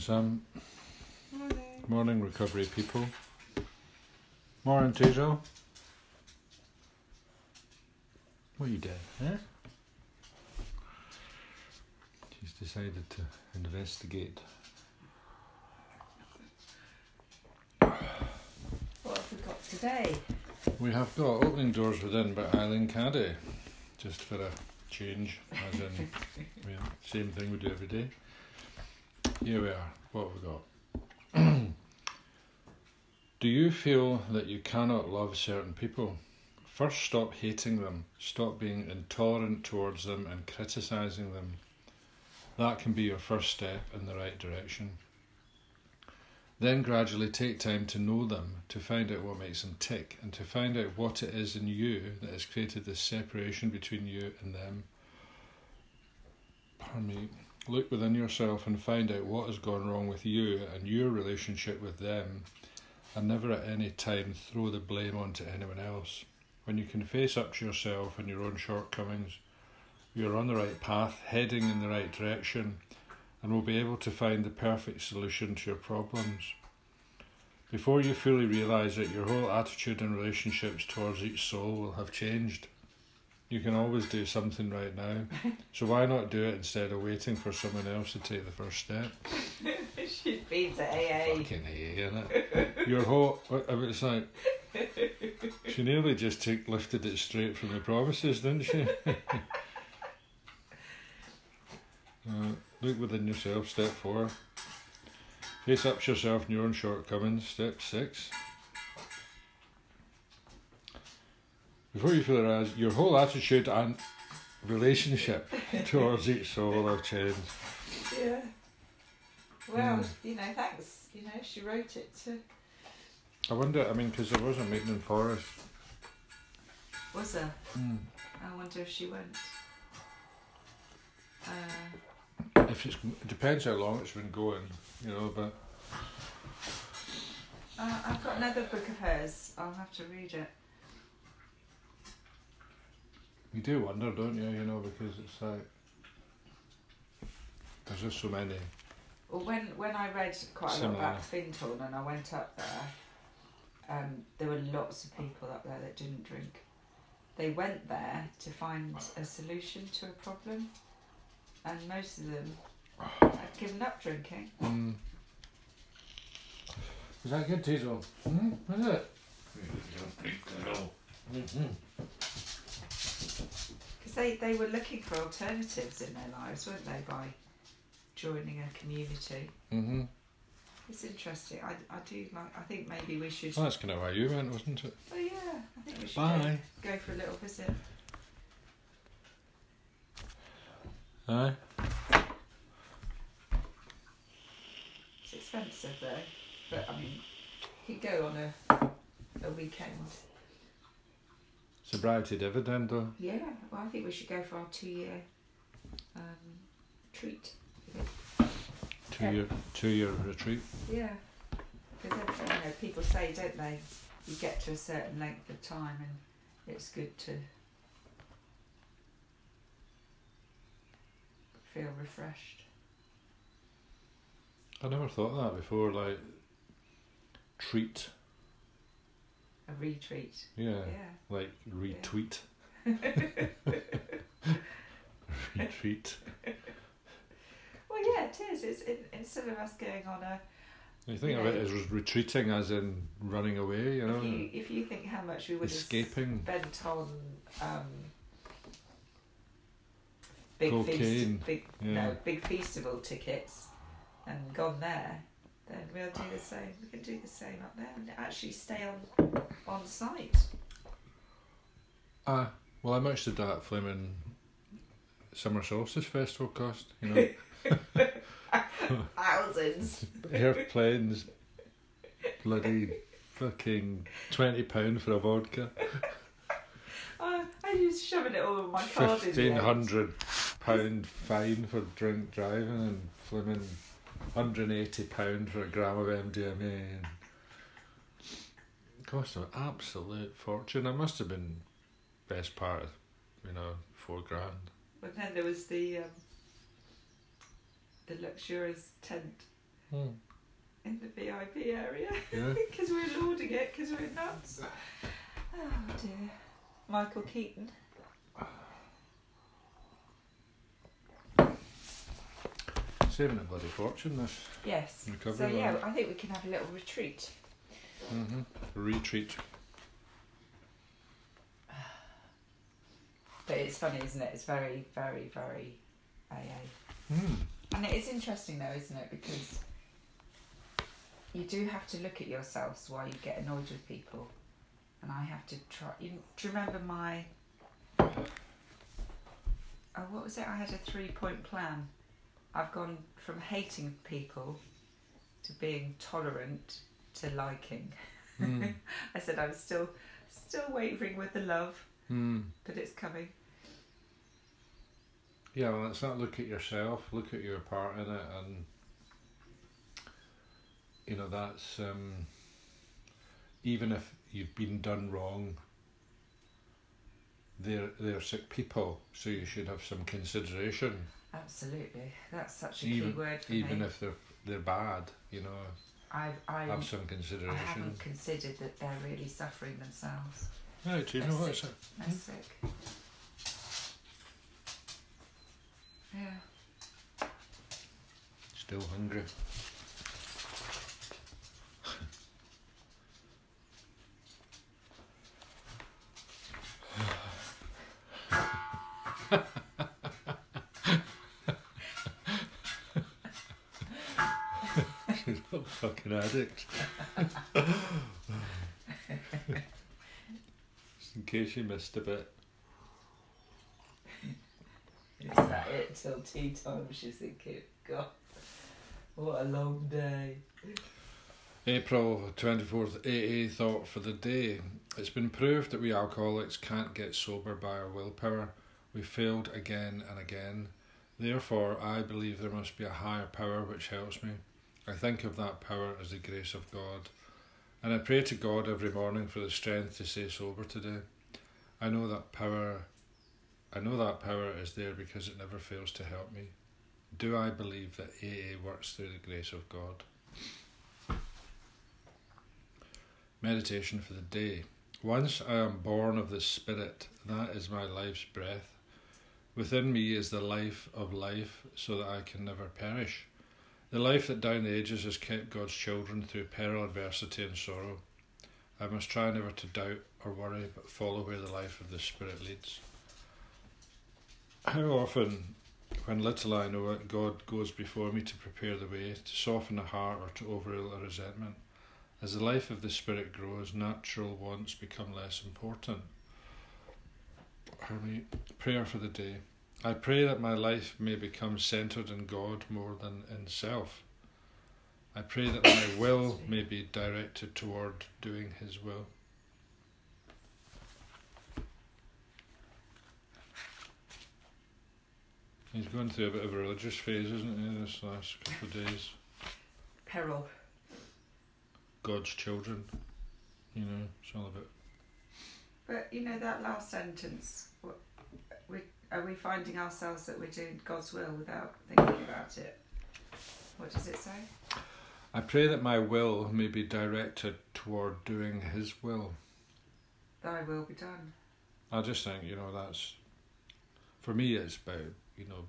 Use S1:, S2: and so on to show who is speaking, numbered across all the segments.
S1: Sam.
S2: Morning.
S1: Morning, recovery people. Morning, Tejo. What are you doing, eh? She's decided to investigate.
S2: What have we got today?
S1: We have got opening doors within by Eileen Caddy, just for a change, as in, yeah, same thing we do every day. Here we are. What have we got? do you feel that you cannot love certain people? First, stop hating them. Stop being intolerant towards them and criticizing them. That can be your first step in the right direction. Then gradually take time to know them, to find out what makes them tick, and to find out what it is in you that has created this separation between you and them. Pardon me. Look within yourself and find out what has gone wrong with you and your relationship with them, and never at any time throw the blame onto anyone else. When you can face up to yourself and your own shortcomings, you're on the right path, heading in the right direction, and will be able to find the perfect solution to your problems. Before you fully realise it, your whole attitude and relationships towards each soul will have changed. You can always do something right now, so why not do it instead of waiting for someone else to take the first step?
S2: She's been to AA.
S1: Fucking A, innit? Your whole. I mean, It's like. She nearly just took, lifted it straight from the promises, didn't she? uh, look within yourself, step four. Face up to yourself and your own shortcomings, step six. Before you feel aroused, your whole attitude and relationship towards each soul have changed.
S2: Yeah. Well,
S1: Mm.
S2: you know, thanks. You know, she wrote it to.
S1: I wonder, I mean, because there was a meeting in Forest.
S2: Was there?
S1: Mm.
S2: I wonder if she went. Uh,
S1: If it's, it depends how long it's been going, you know, but
S2: uh, I've got another book of hers. I'll have to read it.
S1: You do wonder, don't you, you know, because it's like, there's just so many.
S2: Well, when when I read quite a
S1: Similar.
S2: lot about Findhorn and I went up there, um, there were lots of people up there that didn't drink. They went there to find a solution to a problem, and most of them had given up drinking.
S1: Mm. Is that good, Teasel? Mm, is it? Mm-hmm.
S2: Because they, they were looking for alternatives in their lives, weren't they, by joining a community?
S1: Mm-hmm.
S2: It's interesting. I, I do like. I think maybe we should.
S1: Well, that's kind of why you went, wasn't it?
S2: Oh yeah, I think we should
S1: Bye.
S2: Go, go for a little visit.
S1: Aye.
S2: It's expensive though, but I mean, you go on a a weekend.
S1: Sobriety dividend, though.
S2: Yeah, well, I think we should go for our two-year um, treat.
S1: Two
S2: Yeah.
S1: year, two year retreat.
S2: Yeah, because you know people say, don't they? You get to a certain length of time, and it's good to feel refreshed.
S1: I never thought that before. Like treat,
S2: A retreat.
S1: yeah,
S2: Yeah.
S1: like retweet. Retreat.
S2: Well, yeah, it is. It's in, instead of us going on a.
S1: You think
S2: You
S1: of it as retreating, as in running away. You know,
S2: If you if you think how much we would have
S1: escaping.
S2: spent on um, big
S1: Cocaine,
S2: feast, big
S1: yeah.
S2: no big festival tickets, and gone there, then we'll do the same. We can do the same up there and actually stay on on site.
S1: Ah, well, how much did that flaming summer solstice festival cost? You know,
S2: Thousands.
S1: airplanes, bloody fucking twenty pound for a vodka,
S2: I I was shoving it all in my car.
S1: fifteen hundred pound fine for drink driving, and flaming hundred and eighty pound for a gram of MDMA. And cost an absolute fortune. It must have been best part, of, you know, four grand.
S2: But then there was the um, the luxurious tent
S1: Hmm.
S2: in the VIP area
S1: Yeah.
S2: because we're lauding it because we're nuts. Oh dear. Michael Keaton.
S1: Saving a bloody fortune, this.
S2: Yes.
S1: Recovery
S2: So yeah. I think we can have a little retreat.
S1: hmm Retreat.
S2: But it's funny, isn't it? It's very, very, very AA.
S1: Hmm.
S2: And it is interesting though, isn't it? Because you do have to look at yourselves while you get annoyed with people. And I have to try. You, do you remember my. Oh, what was it? I had a three point plan. I've gone from hating people to being tolerant to liking.
S1: Hmm.
S2: I said I was still still wavering with the love,
S1: Hmm.
S2: but it's coming.
S1: Yeah, well, it's not look at yourself, look at your part in it, and you know that's um, even if you've been done wrong. They're they're sick people, so you should have some consideration,
S2: Absolutely. That's such a
S1: Even-
S2: key word for
S1: even
S2: me.
S1: if they're they're bad. You know,
S2: I've, I
S1: have some consideration.
S2: I haven't considered that they're really suffering themselves.
S1: Right, do you
S2: They're
S1: know what?
S2: sick. They're hmm? sick. Yeah.
S1: still hungry. Fucking addict. Just in case you missed a bit.
S2: Is that it till tea time? She's thinking, God, what a long day.
S1: April 24th, AA thought for the day. It's been proved that we alcoholics can't get sober by our willpower. We failed again and again. Therefore, I believe there must be a higher power which helps me. I think of that power as the grace of God. And I pray to God every morning for the strength to stay sober today. I know that power I know that power is there because it never fails to help me. Do I believe that AA works through the grace of God? Meditation for the day. Once I am born of the Spirit, that is my life's breath. Within me is the life of life, so that I can never perish. The life that down the ages has kept God's children through peril, adversity, and sorrow. I must try never to doubt or worry, but follow where the life of the Spirit leads. How often, when little I know it, God goes before me to prepare the way, to soften a heart, or to overrule a resentment. As the life of the Spirit grows, natural wants become less important. Pardon. Prayer for the day. I pray that my life may become centered in God more than in self. I pray that my will may be directed toward doing His will. He's going through a bit of a religious phase, isn't he, this last couple of days?
S2: Peril.
S1: God's children. You know, it's all a bit.
S2: But you know that last sentence. What, we, are we finding ourselves that we're doing God's will without thinking about it? What does it say?
S1: I pray that my will may be directed toward doing His will.
S2: Thy will be done.
S1: I just think, you know, that's. For me, it's about, you know,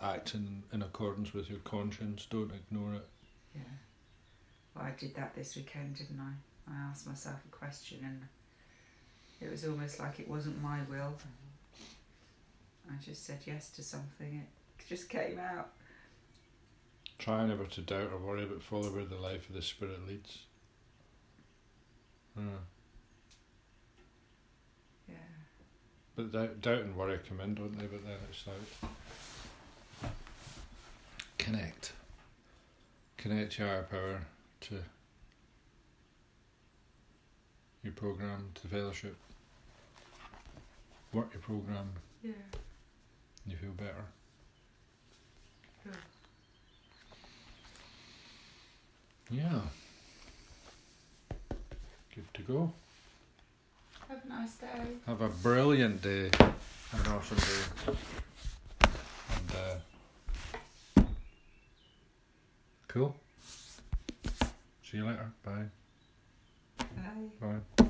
S1: acting in accordance with your conscience. Don't ignore it.
S2: Yeah. Well, I did that this weekend, didn't I? I asked myself a question and it was almost like it wasn't my will. I just said yes to something. It just came out.
S1: Try never to doubt or worry, but follow where the life of the Spirit leads. Yeah.
S2: Yeah.
S1: But doubt, doubt and worry come in, don't they? But then it's like connect, connect your higher power to your program, to the fellowship. Work your program,
S2: Yeah.
S1: You feel better.
S2: Cool.
S1: Yeah. Good to go.
S2: Have a nice day.
S1: Have a brilliant day. Have an awesome day. And uh, cool. See you later. Bye.
S2: Bye.
S1: Bye.